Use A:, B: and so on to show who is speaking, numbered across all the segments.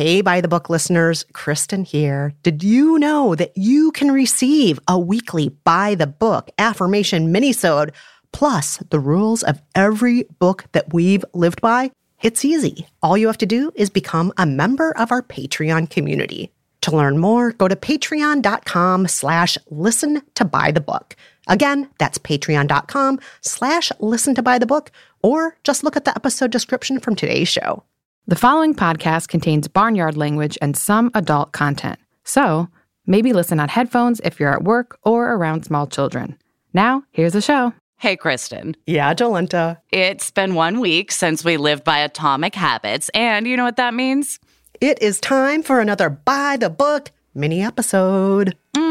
A: Hey, by the book listeners, Kristen here. Did you know that you can receive a weekly by the book affirmation minisode plus the rules of every book that we've lived by? It's easy. All you have to do is become a member of our Patreon community. To learn more, go to patreon.com slash listen to buy the book. Again, that's patreon.com slash listen to buy the book, or just look at the episode description from today's show.
B: The following podcast contains barnyard language and some adult content. So, maybe listen on headphones if you're at work or around small children. Now, here's the show.
C: Hey, Kristen.
A: Yeah, Jolenta.
C: It's been one week since we lived by atomic habits, and you know what that means?
A: It is time for another By the Book mini episode.
C: Mm-hmm.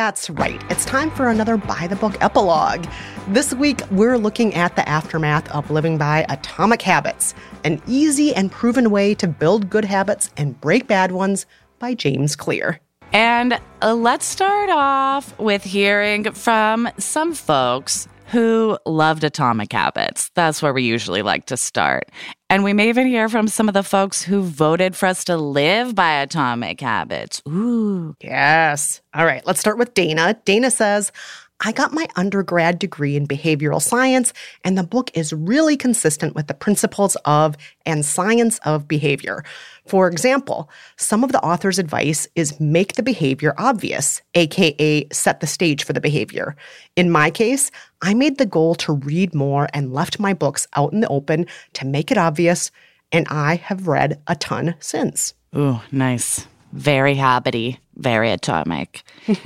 A: That's right. It's time for another By the Book epilogue. This week, we're looking at the aftermath of living by atomic habits, an easy and proven way to build good habits and break bad ones by James Clear.
C: And uh, let's start off with hearing from some folks who loved atomic habits. That's where we usually like to start. And we may even hear from some of the folks who voted for us to live by atomic habits. Ooh.
A: Yes. All right, let's start with Dana. Dana says, I got my undergrad degree in behavioral science, and the book is really consistent with the principles of and science of behavior. For example, some of the author's advice is make the behavior obvious, aka set the stage for the behavior. In my case, I made the goal to read more and left my books out in the open to make it obvious, and I have read a ton since.
C: Ooh, nice. Very habity, very atomic.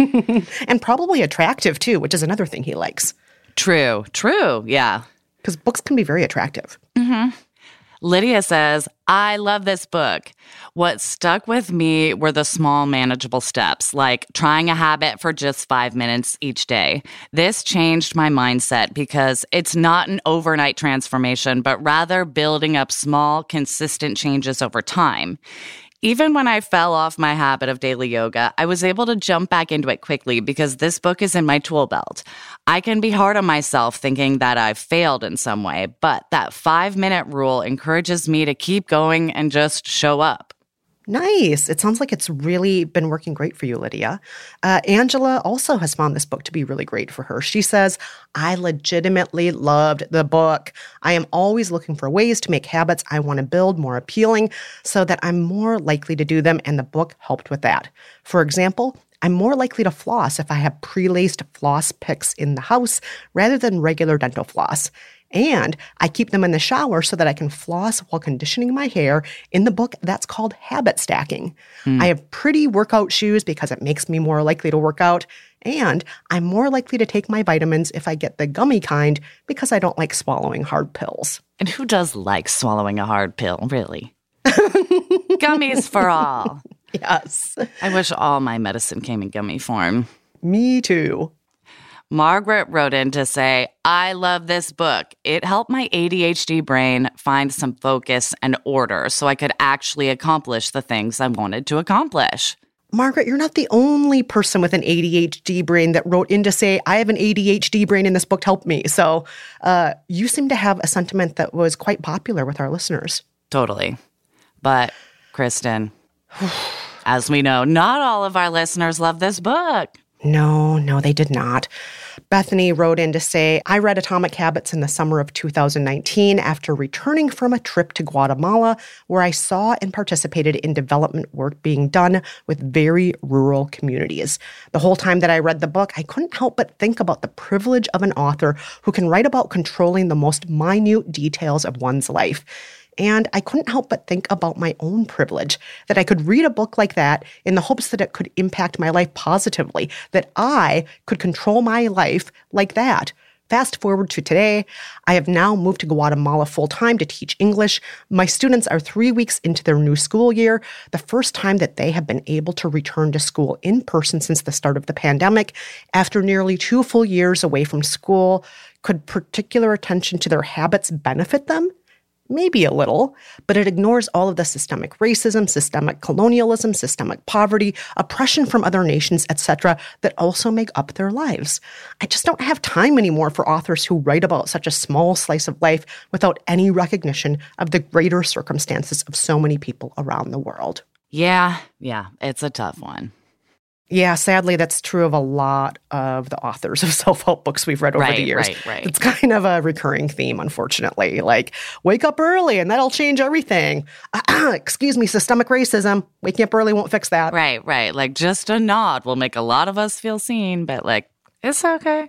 A: and probably attractive too, which is another thing he likes.
C: True, true. Yeah.
A: Because books can be very attractive. Mm-hmm.
C: Lydia says, I love this book. What stuck with me were the small, manageable steps, like trying a habit for just five minutes each day. This changed my mindset because it's not an overnight transformation, but rather building up small, consistent changes over time. Even when I fell off my habit of daily yoga, I was able to jump back into it quickly because this book is in my tool belt. I can be hard on myself thinking that I've failed in some way, but that five minute rule encourages me to keep going and just show up.
A: Nice. It sounds like it's really been working great for you, Lydia. Uh, Angela also has found this book to be really great for her. She says, I legitimately loved the book. I am always looking for ways to make habits I want to build more appealing so that I'm more likely to do them, and the book helped with that. For example, I'm more likely to floss if I have pre laced floss picks in the house rather than regular dental floss. And I keep them in the shower so that I can floss while conditioning my hair. In the book, that's called habit stacking. Hmm. I have pretty workout shoes because it makes me more likely to work out. And I'm more likely to take my vitamins if I get the gummy kind because I don't like swallowing hard pills.
C: And who does like swallowing a hard pill, really? Gummies for all.
A: Yes.
C: I wish all my medicine came in gummy form.
A: Me too.
C: Margaret wrote in to say, I love this book. It helped my ADHD brain find some focus and order so I could actually accomplish the things I wanted to accomplish.
A: Margaret, you're not the only person with an ADHD brain that wrote in to say, I have an ADHD brain and this book helped me. So uh, you seem to have a sentiment that was quite popular with our listeners.
C: Totally. But, Kristen, as we know, not all of our listeners love this book.
A: No, no, they did not. Bethany wrote in to say, I read Atomic Habits in the summer of 2019 after returning from a trip to Guatemala, where I saw and participated in development work being done with very rural communities. The whole time that I read the book, I couldn't help but think about the privilege of an author who can write about controlling the most minute details of one's life. And I couldn't help but think about my own privilege that I could read a book like that in the hopes that it could impact my life positively, that I could control my life like that. Fast forward to today, I have now moved to Guatemala full time to teach English. My students are three weeks into their new school year, the first time that they have been able to return to school in person since the start of the pandemic. After nearly two full years away from school, could particular attention to their habits benefit them? Maybe a little, but it ignores all of the systemic racism, systemic colonialism, systemic poverty, oppression from other nations, etc., that also make up their lives. I just don't have time anymore for authors who write about such a small slice of life without any recognition of the greater circumstances of so many people around the world.
C: Yeah, yeah, it's a tough one.
A: Yeah, sadly, that's true of a lot of the authors of self help books we've read over the years.
C: right, right.
A: It's kind of a recurring theme, unfortunately. Like, wake up early and that'll change everything. Excuse me, systemic racism. Waking up early won't fix that.
C: Right, right. Like just a nod will make a lot of us feel seen, but like it's okay.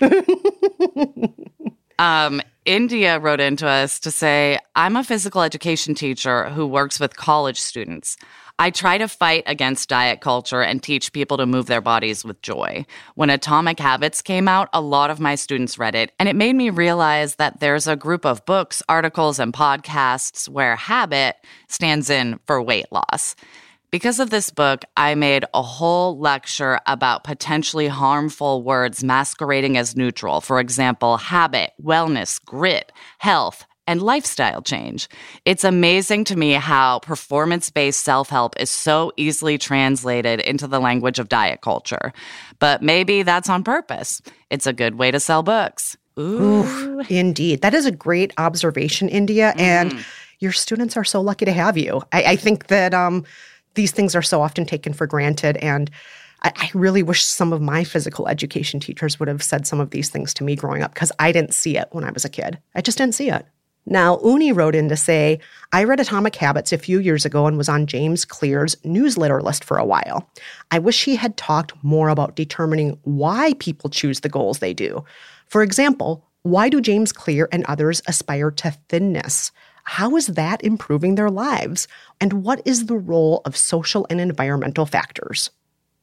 C: um India wrote into us to say, I'm a physical education teacher who works with college students. I try to fight against diet culture and teach people to move their bodies with joy. When Atomic Habits came out, a lot of my students read it, and it made me realize that there's a group of books, articles, and podcasts where habit stands in for weight loss. Because of this book, I made a whole lecture about potentially harmful words masquerading as neutral. For example, habit, wellness, grit, health, and lifestyle change. It's amazing to me how performance based self help is so easily translated into the language of diet culture. But maybe that's on purpose. It's a good way to sell books. Ooh.
A: Indeed. That is a great observation, India. And your students are so lucky to have you. I, I think that um, these things are so often taken for granted. And I, I really wish some of my physical education teachers would have said some of these things to me growing up because I didn't see it when I was a kid. I just didn't see it. Now, Uni wrote in to say, I read Atomic Habits a few years ago and was on James Clear's newsletter list for a while. I wish he had talked more about determining why people choose the goals they do. For example, why do James Clear and others aspire to thinness? How is that improving their lives? And what is the role of social and environmental factors?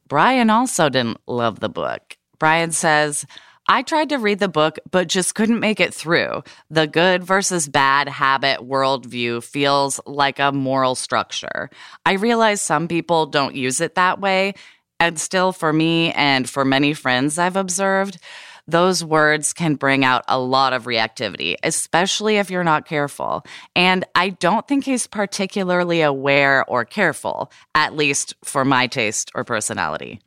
C: Brian also didn't love the book. Brian says, I tried to read the book, but just couldn't make it through. The good versus bad habit worldview feels like a moral structure. I realize some people don't use it that way. And still, for me and for many friends I've observed, those words can bring out a lot of reactivity, especially if you're not careful. And I don't think he's particularly aware or careful, at least for my taste or personality.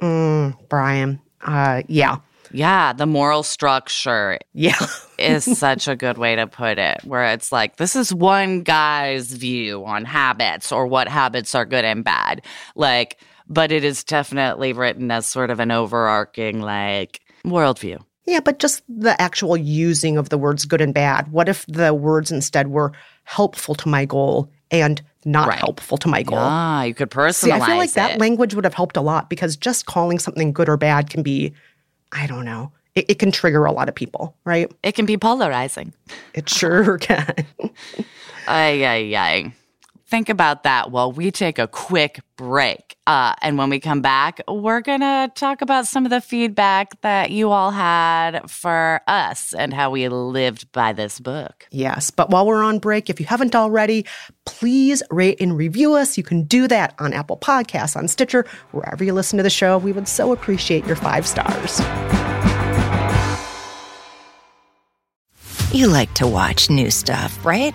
A: Mm, Brian, uh, yeah.
C: Yeah, the moral structure
A: Yeah.
C: is such a good way to put it, where it's like, this is one guy's view on habits or what habits are good and bad. Like, but it is definitely written as sort of an overarching, like, worldview.
A: Yeah, but just the actual using of the words good and bad. What if the words instead were helpful to my goal and not
C: Right.
A: helpful to my goal?
C: Ah, you could personalize
A: See, I feel like that language would have helped a lot because just calling something good or bad can be, I don't know, it, it can trigger a lot of people, right?
C: it can be polarizing.
A: It sure can.
C: Ay, ay, ay. Think about that while we take a quick break. Uh, and when we come back, we're going to talk about some of the feedback that you all had for us and how we lived by this book.
A: yes, but while we're on break, if you haven't already, please rate and review us. You can do that on Apple Podcasts, on Stitcher, wherever you listen to the show. We would so appreciate your five stars.
D: You like to watch new stuff, right?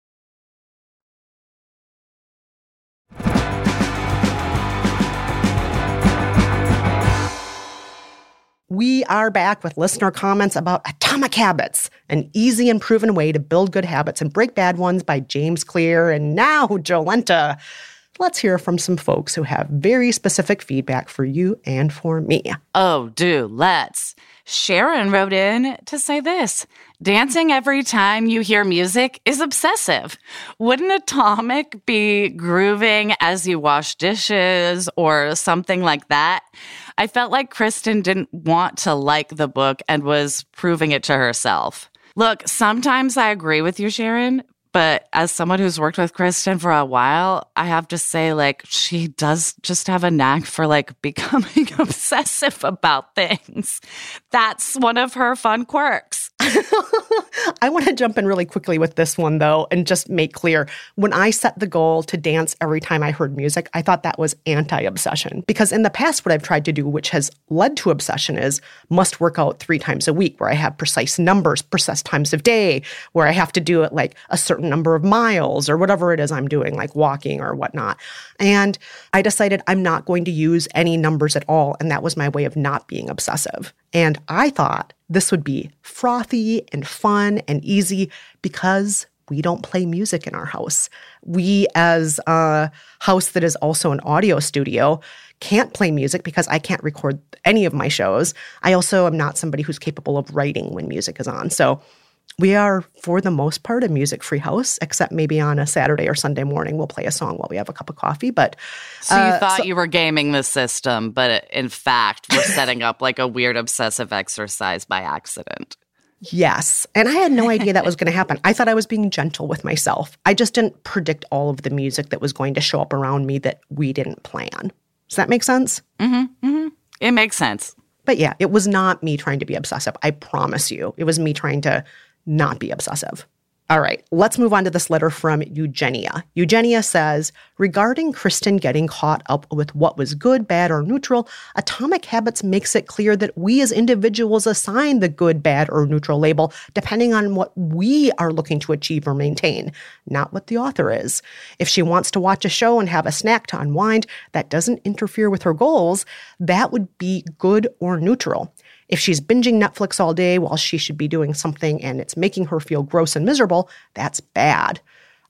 A: We are back with listener comments about Atomic Habits, an easy and proven way to build good habits and break bad ones by James Clear and now Jolenta. Let's hear from some folks who have very specific feedback for you and for me.
C: Oh, do let's. Sharon wrote in to say this Dancing every time you hear music is obsessive. Wouldn't Atomic be grooving as you wash dishes or something like that? I felt like Kristen didn't want to like the book and was proving it to herself. Look, sometimes I agree with you, Sharon, but as someone who's worked with Kristen for a while, I have to say, like, she does just have a knack for like becoming obsessive about things. That's one of her fun quirks.
A: I want to jump in really quickly with this one, though, and just make clear when I set the goal to dance every time I heard music, I thought that was anti obsession. Because in the past, what I've tried to do, which has led to obsession, is must work out three times a week, where I have precise numbers, precise times of day, where I have to do it like a certain number of miles or whatever it is I'm doing, like walking or whatnot. And I decided I'm not going to use any numbers at all. And that was my way of not being obsessive. And I thought this would be frothy and fun and easy because we don't play music in our house. We, as a house that is also an audio studio, can't play music because I can't record any of my shows. I also am not somebody who's capable of writing when music is on. So we are, for the most part, a music free house, except maybe on a Saturday or Sunday morning, we'll play a song while we have a cup of coffee. But
C: So you
A: Uh,
C: thought
A: so-
C: you were gaming the system, but in fact, we're setting up like a weird obsessive exercise by accident.
A: Yes. And I had no idea that was going to happen. I thought I was being gentle with myself. I just didn't predict all of the music that was going to show up around me that we didn't plan. Does that make sense? Mm-hmm, mm-hmm.
C: It makes sense.
A: But yeah, it was not me trying to be obsessive. I promise you. It was me trying to not be obsessive. All right, let's move on to this letter from Eugenia. Eugenia says Regarding Kristen getting caught up with what was good, bad, or neutral, Atomic Habits makes it clear that we as individuals assign the good, bad, or neutral label depending on what we are looking to achieve or maintain, not what the author is. If she wants to watch a show and have a snack to unwind that doesn't interfere with her goals, that would be good or neutral. If she's binging Netflix all day while she should be doing something and it's making her feel gross and miserable, that's bad.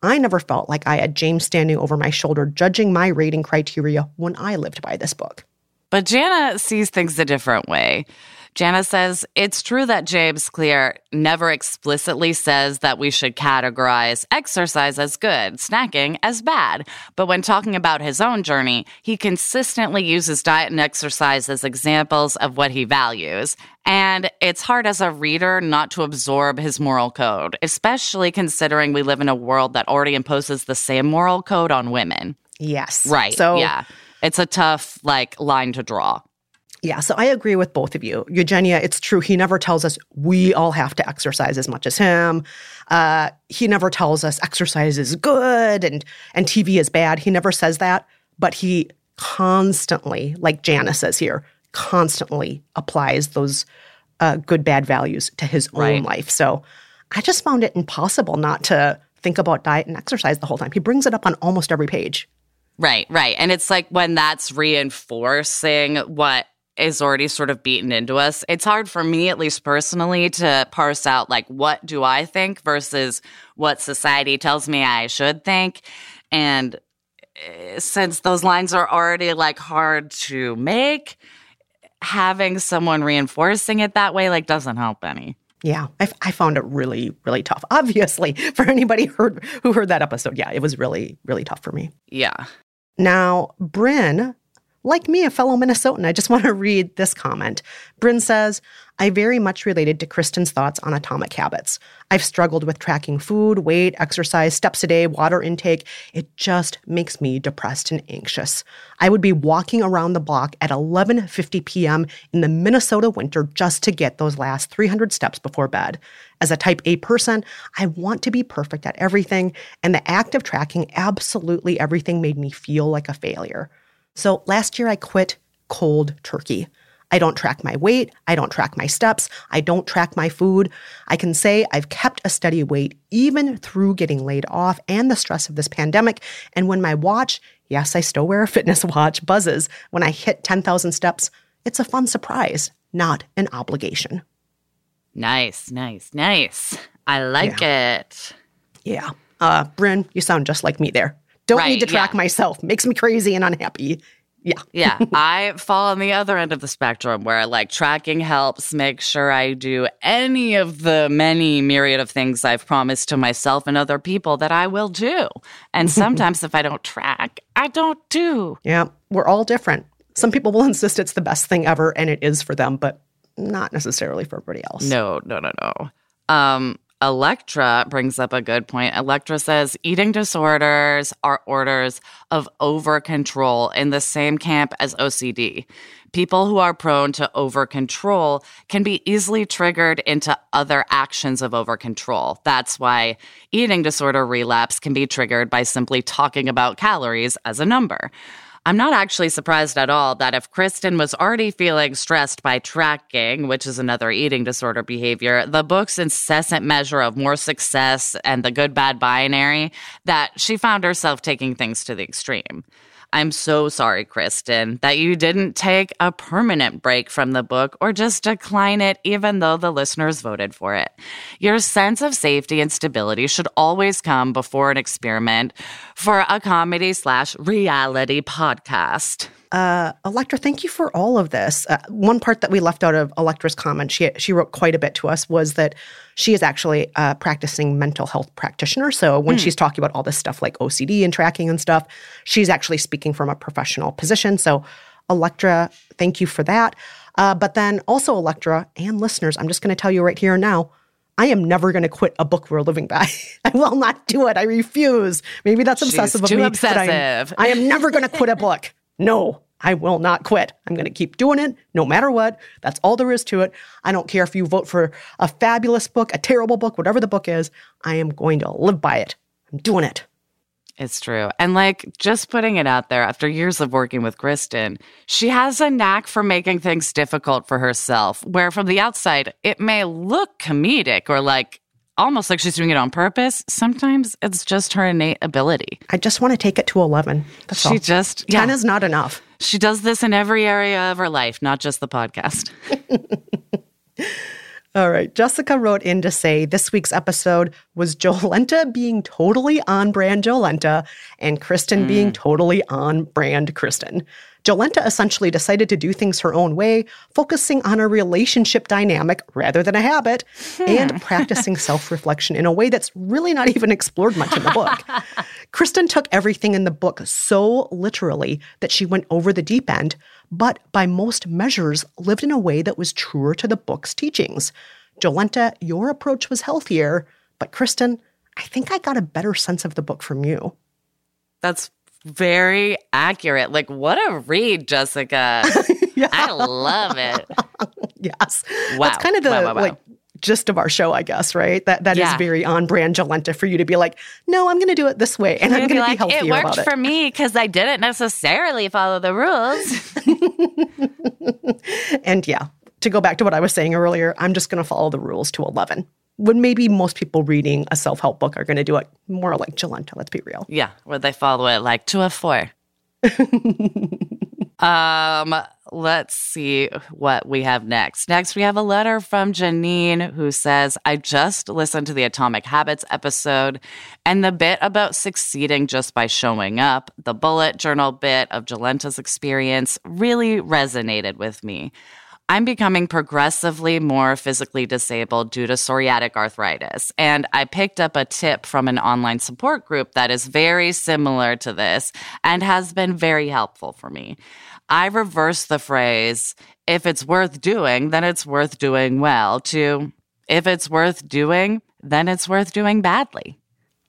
A: I never felt like I had James standing over my shoulder judging my rating criteria when I lived by this book.
C: But Jana sees things a different way. Jana says it's true that James Clear never explicitly says that we should categorize exercise as good, snacking as bad. But when talking about his own journey, he consistently uses diet and exercise as examples of what he values. And it's hard as a reader not to absorb his moral code, especially considering we live in a world that already imposes the same moral code on women.
A: Yes.
C: Right.
A: So
C: yeah. It's a tough like line to draw.
A: Yeah, so I agree with both of you. Eugenia, it's true. He never tells us we all have to exercise as much as him. Uh, he never tells us exercise is good and and TV is bad. He never says that, but he constantly, like Jana says here, constantly applies those uh, good bad values to his own
C: Right.
A: life. So I just found it impossible not to think about diet and exercise the whole time. He brings it up on almost every page.
C: Right, right. And it's like when that's reinforcing what is already sort of beaten into us, it's hard for me, at least personally, to parse out like what do I think versus what society tells me I should think. And eh, since those lines are already like hard to make, having someone reinforcing it that way like doesn't help any.
A: Yeah, I, I found it really, really tough. Obviously, for anybody heard, who heard that episode, yeah, it was really, really tough for me.
C: Yeah.
A: Now, Bryn, like me, a fellow Minnesotan, I just want to read this comment. Bryn says, I very much related to Kristen's thoughts on atomic habits. I've struggled with tracking food, weight, exercise, steps a day, water intake. It just makes me depressed and anxious. I would be walking around the block at 11:50 p.m. in the Minnesota winter just to get those last 300 steps before bed. As a type A person, I want to be perfect at everything, and the act of tracking absolutely everything made me feel like a failure. So last year I quit cold turkey. I don't track my weight. I don't track my steps. I don't track my food. I can say I've kept a steady weight even through getting laid off and the stress of this pandemic. And when my watch, yes, I still wear a fitness watch, buzzes when I hit 10,000 steps, it's a fun surprise, not an obligation.
C: Nice, nice, nice. I like it.
A: Yeah. Uh, Bryn, you sound just like me there. Don't
C: Right,
A: need to track
C: yeah.
A: myself. Makes me crazy and unhappy. Yeah.
C: Yeah, I fall on the other end of the spectrum where like tracking helps make sure I do any of the many myriad of things I've promised to myself and other people that I will do. And sometimes if I don't track, I don't do.
A: Yeah, we're all different. Some people will insist it's the best thing ever, and it is for them, but not necessarily for everybody else.
C: No, no, no, no. Um, Electra brings up a good point. Electra says eating disorders are orders of over control in the same camp as OCD. People who are prone to over control can be easily triggered into other actions of over control. That's why eating disorder relapse can be triggered by simply talking about calories as a number. I'm not actually surprised at all that if Kristen was already feeling stressed by tracking, which is another eating disorder behavior, the book's incessant measure of more success and the good bad binary, that she found herself taking things to the extreme. I'm so sorry, Kristen, that you didn't take a permanent break from the book or just decline it, even though the listeners voted for it. Your sense of safety and stability should always come before an experiment for a comedy slash reality podcast.
A: Uh, Electra, thank you for all of this. Uh, one part that we left out of Electra's comment, she she wrote quite a bit to us, was that she is actually a practicing mental health practitioner. So when she's talking about all this stuff like OCD and tracking and stuff, she's actually speaking from a professional position. So Electra, thank you for that. Uh, but then also Electra and listeners, I'm just going to tell you right here and now. I am never going to quit a book we're living by. I will not do it. I refuse. Maybe that's
C: She's
A: obsessive of
C: too
A: me.
C: obsessive.
A: I am never going to quit a book. No, I will not quit. I'm going to keep doing it no matter what. That's all there is to it. I don't care if you vote for a fabulous book, a terrible book, whatever the book is. I am going to live by it. I'm doing it.
C: It's true. And like just putting it out there after years of working with Kristen, she has a knack for making things difficult for herself, where from the outside, it may look comedic or like almost like she's doing it on purpose. Sometimes it's just her innate ability.
A: I just want to take it to 11. That's
C: She
A: all.
C: just,
A: 10
C: yeah,
A: is not enough.
C: she does this in every area of her life, not just the podcast.
A: All right. Jessica wrote in to say this week's episode was Jolenta being totally on brand Jolenta and Kristen being mm. totally on brand Kristen. Jolenta essentially decided to do things her own way, focusing on a relationship dynamic rather than a habit, and hmm. practicing self reflection in a way that's really not even explored much in the book. Kristen took everything in the book so literally that she went over the deep end, but by most measures lived in a way that was truer to the book's teachings. Jolenta, your approach was healthier, but Kristen, I think I got a better sense of the book from you.
C: That's very accurate. Like, what a read, Jessica. I love it.
A: Yes.
C: Wow.
A: That's kind of the
C: Wow, wow, wow.
A: like gist of our show, I guess, right? That that is
C: Yeah.
A: very on brand Jolenta for you to be like, no, I'm gonna do it this way and I'm
C: Maybe
A: gonna be
C: like,
A: healthier
C: it worked
A: it.
C: for me because I didn't necessarily follow the rules.
A: And yeah, to go back to what I was saying earlier, I'm just gonna follow the rules to eleven. When maybe most people reading a self-help book are gonna do it more like Jolenta, let's be real.
C: yeah, where they follow it like two of four. um, let's see what we have next. Next, we have a letter from Janine who says, I just listened to the Atomic Habits episode and the bit about succeeding just by showing up, the bullet journal bit of Jolenta's experience really resonated with me. I'm becoming progressively more physically disabled due to psoriatic arthritis. And I picked up a tip from an online support group that is very similar to this and has been very helpful for me. I reversed the phrase, if it's worth doing, then it's worth doing well, to if it's worth doing, then it's worth doing badly.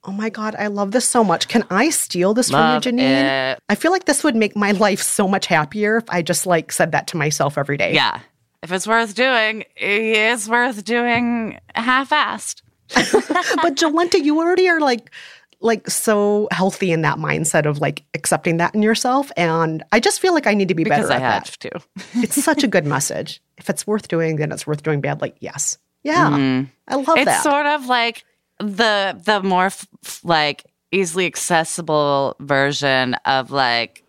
A: Oh my God, I love this so much. Can I steal this
C: Love
A: from you, Janine?
C: it.
A: I feel like this would make my life so much happier if I just like said that to myself every day.
C: Yeah. If it's worth doing, it's worth doing half assed.
A: but Jolenta, you already are like like so healthy in that mindset of like accepting that in yourself. And I just feel like I need to be
C: Because
A: better
C: I
A: at
C: had
A: that.
C: to.
A: It's such a good message. If it's worth doing, then it's worth doing bad. Like, Yes. Yeah. I love
C: Mm-hmm. it's sort of like the the more f- like easily accessible version of like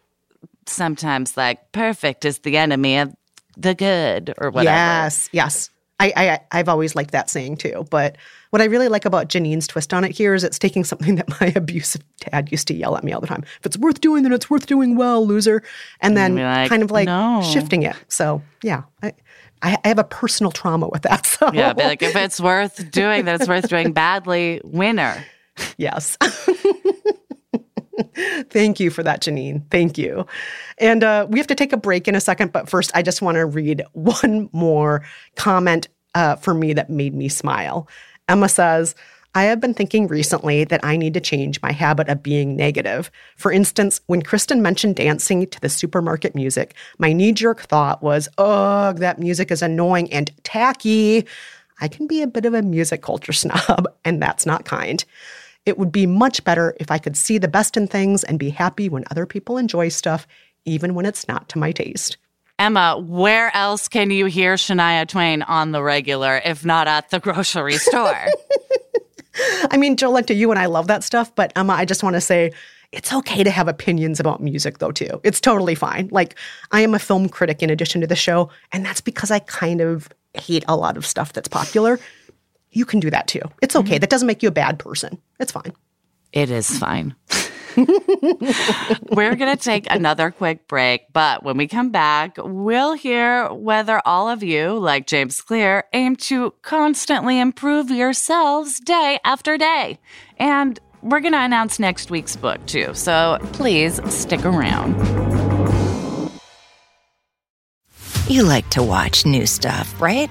C: sometimes like perfect is the enemy of the good or whatever.
A: Yes, yes. I, I I've always liked that saying too. But what I really like about Janine's twist on it here is it's taking something that my abusive dad used to yell at me all the time. If it's worth doing, then it's worth doing well, loser. And then
C: like,
A: kind of like
C: "No."
A: shifting it. So yeah, I, I I have a personal trauma with that. So
C: Yeah, be like if it's worth doing, then it's worth doing badly. Winner.
A: Yes. Thank you for that, Janine. Thank you. And uh, we have to take a break in a second, but first, I just want to read one more comment uh, for me that made me smile. Emma says, I have been thinking recently that I need to change my habit of being negative. For instance, when Kristen mentioned dancing to the supermarket music, my knee jerk thought was, ugh, that music is annoying and tacky. I can be a bit of a music culture snob, and that's not kind. It would be much better if I could see the best in things and be happy when other people enjoy stuff, even when it's not to my taste.
C: Emma, where else can you hear Shania Twain on the regular if not at the grocery store?
A: I mean, Jolenta, you and I love that stuff, but Emma, I just want to say it's okay to have opinions about music, though, too. It's totally fine. Like, I am a film critic in addition to the show, and that's because I kind of hate a lot of stuff that's popular. You can do that too. It's okay. Mm-hmm. That doesn't make you a bad person. It's fine.
C: It is fine. We're going to take another quick break, but when we come back, we'll hear whether all of you, like James Clear, aim to constantly improve yourselves day after day. And we're going to announce next week's book too, so please stick around.
D: You like to watch new stuff, right?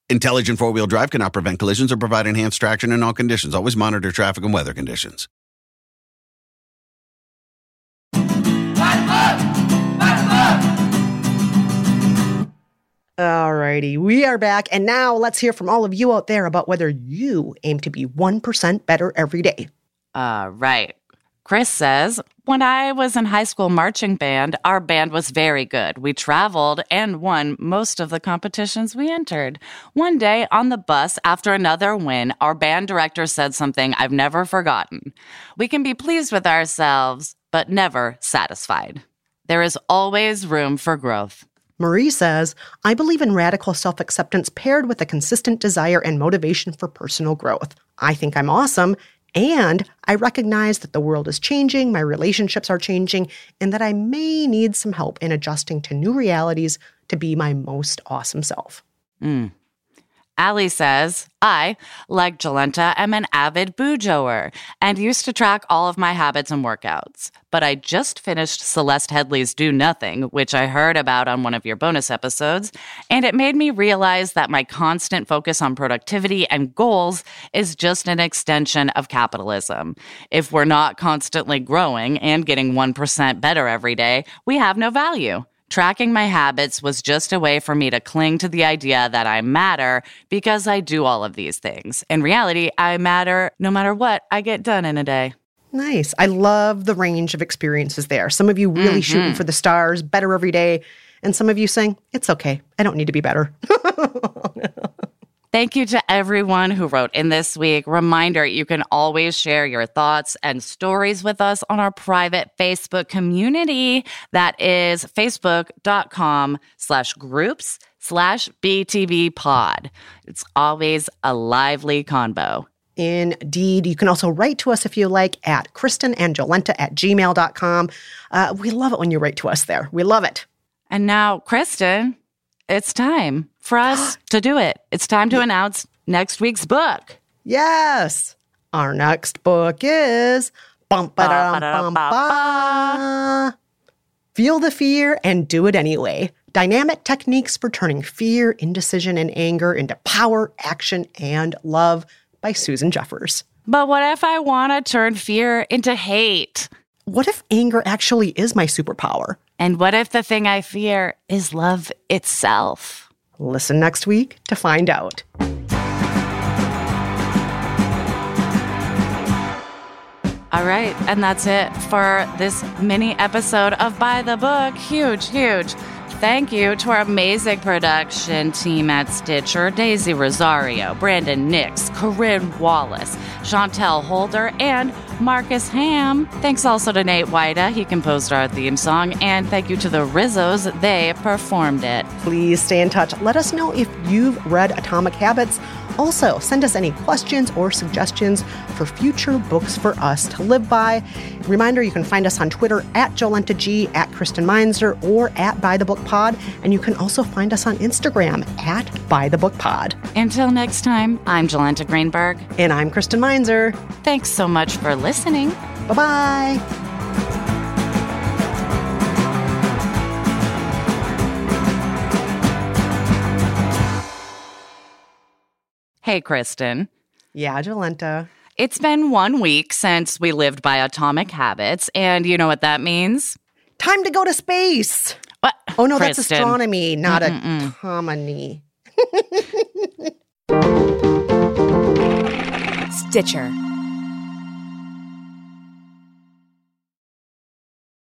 E: Intelligent four wheel drive cannot prevent collisions or provide enhanced traction in all conditions. Always monitor traffic and weather conditions.
A: Alrighty, we are back. And now let's hear from all of you out there about whether you aim to be 1% better every day.
C: Uh, right. Chris says, when I was in high school marching band, our band was very good. We traveled and won most of the competitions we entered. One day on the bus, after another win, our band director said something I've never forgotten. We can be pleased with ourselves, but never satisfied. There is always room for growth.
A: Marie says, I believe in radical self acceptance paired with a consistent desire and motivation for personal growth. I think I'm awesome, and I recognize that the world is changing, my relationships are changing, and that I may need some help in adjusting to new realities to be my most awesome self. Mm.
C: Allie says, I, like Jolenta, am an avid boojoer and used to track all of my habits and workouts. But I just finished Celeste Headlee's Do Nothing, which I heard about on one of your bonus episodes, and it made me realize that my constant focus on productivity and goals is just an extension of capitalism. If we're not constantly growing and getting 1% better every day, we have no value. Tracking my habits was just a way for me to cling to the idea that I matter because I do all of these things. In reality, I matter no matter what I get done in a day.
A: Nice. I love the range of experiences there. Some of you really mm-hmm. shooting for the stars, better every day, and some of you saying, it's okay. I don't need to be better.
C: Thank you to everyone who wrote in this week. Reminder, you can always share your thoughts and stories with us on our private Facebook community. That is facebook.com slash groups slash BTB pod. It's always a lively convo.
A: Indeed. You can also write to us if you like at kristenandjolenta at gmail.com. Uh, we love it when you write to us there. We love it.
C: And now, Kristen, it's time for us to do it. It's time to announce next week's book.
A: Yes. Our next book is bum, ba-dum, bum. Feel the fear and do it anyway. Dynamic techniques for turning fear, indecision, and anger into power, action, and love by Susan Jeffers.
C: But what if I want to turn fear into hate?
A: What if anger actually is my superpower?
C: And what if the thing I fear is love itself?
A: Listen next week to find out.
C: All right, and that's it for this mini episode of By the Book. Huge, huge. Thank you to our amazing production team at Stitcher Daisy Rosario, Brandon Nix, Corinne Wallace, Chantel Holder, and Marcus Ham. Thanks also to Nate Wida. He composed our theme song. And thank you to the Rizzos. They performed it.
A: Please stay in touch. Let us know if you've read Atomic Habits. Also, send us any questions or suggestions for future books for us to live by. Reminder you can find us on Twitter at Jolenta G, at Kristen Meinzer, or at By the Book Pod. And you can also find us on Instagram at By the Book Pod.
C: Until next time, I'm Jolenta Greenberg.
A: And I'm Kristen Meinzer.
C: Thanks so much for listening.
A: Bye bye.
C: Hey, Kristen.
A: Yeah, Jolenta.
C: It's been one week since we lived by atomic habits, and you know what that means?
A: Time to go to space.
C: What?
A: Oh, no, that's astronomy, not autonomy.
F: Stitcher.